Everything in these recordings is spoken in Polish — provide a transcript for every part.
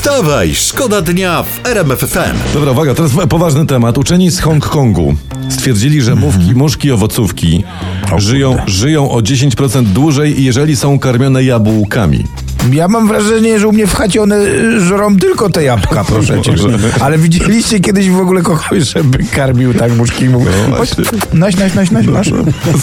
Wstawaj, szkoda dnia w RMF FM. Dobra, uwaga, teraz poważny temat. Uczeni z Hongkongu stwierdzili, że mówki, muszki owocówki żyją, żyją o 10% dłużej, jeżeli są karmione jabłkami. Ja mam wrażenie, że u mnie w chacie one y, żrą tylko te jabłka, proszę cię. Ale widzieliście kiedyś w ogóle kogoś, żeby karmił tak muszki? Mówił, No "Chodź, właśnie. Noś, noś, noś, noś, masz.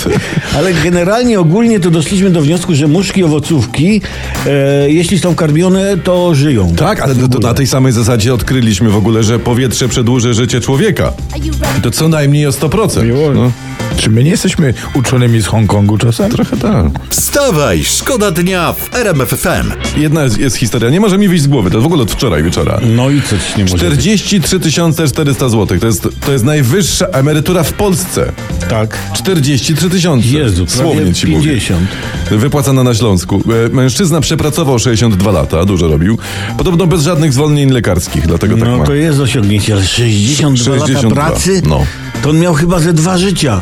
Ale generalnie ogólnie to doszliśmy do wniosku, że muszki owocówki, e, jeśli są karmione, to żyją. Tak, ale to, to na tej samej zasadzie odkryliśmy w ogóle, że powietrze przedłuży życie człowieka. I to co najmniej o 100%. No, Czy my nie jesteśmy uczonymi z Hongkongu czasem? trochę tak. Wstawaj, szkoda dnia w RMF FM. Jedna jest, jest historia, nie może mi wyjść z głowy, to w ogóle od wczoraj wieczora. No i co ci nie może być? 43 400 zł. To jest, to jest najwyższa emerytura w Polsce. Tak. 43 tysiące. Jezu, Słownie prawie ci mówię. 50. Wypłacana na Śląsku. E, Mężczyzna przepracował 62 lata, dużo robił. Podobno bez żadnych zwolnień lekarskich, dlatego tak No to jest osiągnięcie, ale 62, 62, lata pracy, no. to on miał chyba ze dwa życia.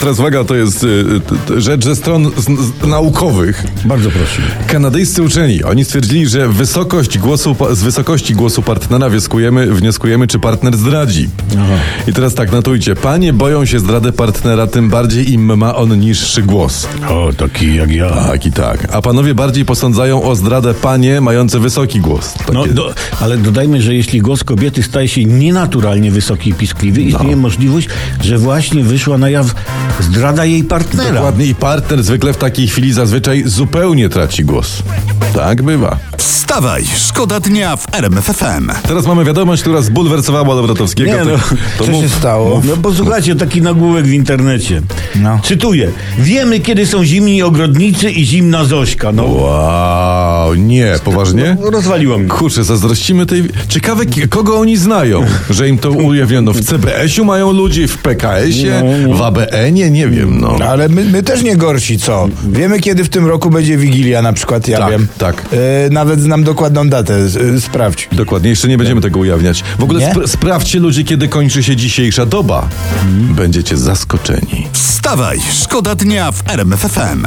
Teraz uwaga, to jest y, y, rzecz ze stron naukowych. Bardzo proszę. Kanadyjscy uczeni, oni stwierdzili, że wysokość głosu, z wysokości głosu partnera wnioskujemy, wnioskujemy, czy partner zdradzi. I teraz tak, notujcie. Panie boją się zdrady partnera, tym bardziej im ma on niższy głos. O, taki jak ja. Tak i tak. A panowie bardziej posądzają o zdradę panie mające wysoki głos. Takie... No, do, ale dodajmy, że jeśli głos kobiety staje się nienaturalnie wysoki i piskliwy, istnieje możliwość, że właśnie wyszła na jaw zdrada jej partnera. Dokładnie i partner zwykle w takiej chwili zazwyczaj zupełnie traci głos. Tak bywa. Wstawaj, szkoda dnia w RMF FM. Teraz mamy wiadomość, która zbulwersowała Lewrotowskiego. Nie, no, to Co mów- się stało? No posłuchajcie, taki nagłówek w internecie. No. Cytuję. Wiemy, kiedy są zimni ogrodnicy i zimna Zośka. No, Wow, nie, poważnie? no rozwaliło mnie. Kurczę, zazdrościmy tej... Ciekawe, kogo oni znają, że im to ujawniono. W CBS-u mają ludzi, w PKS-ie, w ABN-ie, nie wiem, no. Ale my, my też nie gorsi, co? Wiemy, kiedy w tym roku będzie Wigilia na przykład, ja Tak, wiem. tak. E, nawet znam dokładną datę, e, sprawdź. Dokładnie, jeszcze nie będziemy tego ujawniać. W ogóle spra- sprawdźcie ludzie, kiedy kończy się dzisiejsza doba. Będziecie zaskoczeni. Wstawaj, szkoda dnia w RMF FM.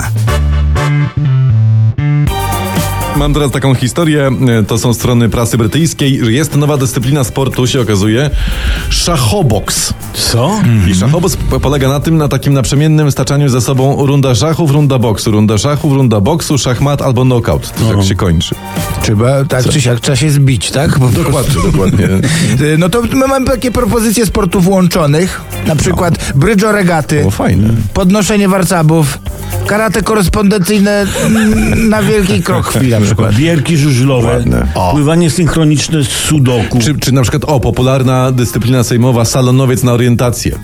Mam teraz taką historię, e, to są strony prasy brytyjskiej. Jest nowa dyscyplina sportu, się okazuje. Szachoboks. Co? I szachoboks p- polega na tym, na takim naprzemiennym staczaniu ze sobą runda szachów, runda boksu, runda szachów, runda boksu, szachmat albo knockout. To tak się kończy. Trzeba, tak czy siak, trzeba się zbić, tak? Prostu. Dokładnie, dokładnie. E, No to my mamy takie propozycje sportów łączonych, na przykład brydżo regaty, O, fajne. podnoszenie warcabów, karate korespondencyjne na wielkiej krokwi na przykład. Bierki żużlowe, pływanie synchroniczne z sudoku. Czy, czy na przykład, o, popularna dyscyplina sejmowa, salonowiec na orientację.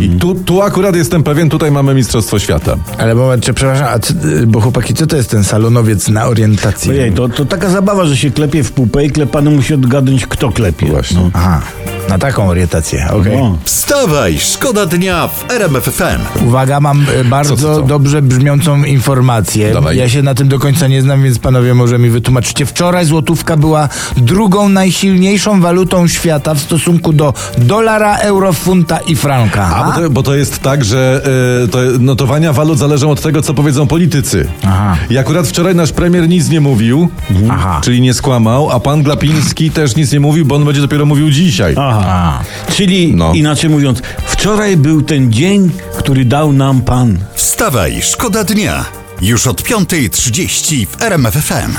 I tu, tu akurat jestem pewien, tutaj mamy Mistrzostwo Świata. Ale moment, czy przepraszam, a co, bo chłopaki, co to jest ten salonowiec na orientację? Ojej, to, to taka zabawa, że się klepie w pupę i klepany musi odgadnąć, kto klepie. Właśnie. Aha, na taką orientację, okej. No. Wstawaj, szkoda dnia w RMF FM. Uwaga, mam e, bardzo Co, co, co? dobrze brzmiącą informację. Dawaj. Ja się na tym do końca nie znam, więc panowie może mi wytłumaczycie. Wczoraj złotówka była drugą najsilniejszą walutą świata w stosunku do dolara, euro, funta i franka. A, bo to, bo to jest tak, że y, to notowania walut zależą od tego, co powiedzą politycy. Aha. I akurat wczoraj nasz premier nic nie mówił, Aha. czyli nie skłamał, a pan Glapiński też nic nie mówił, bo on będzie dopiero mówił dzisiaj. Aha. Czyli No. inaczej mówiąc, wczoraj był ten dzień, który dał nam Pan. Wstawaj, szkoda dnia. Już od 5.30 w RMF FM.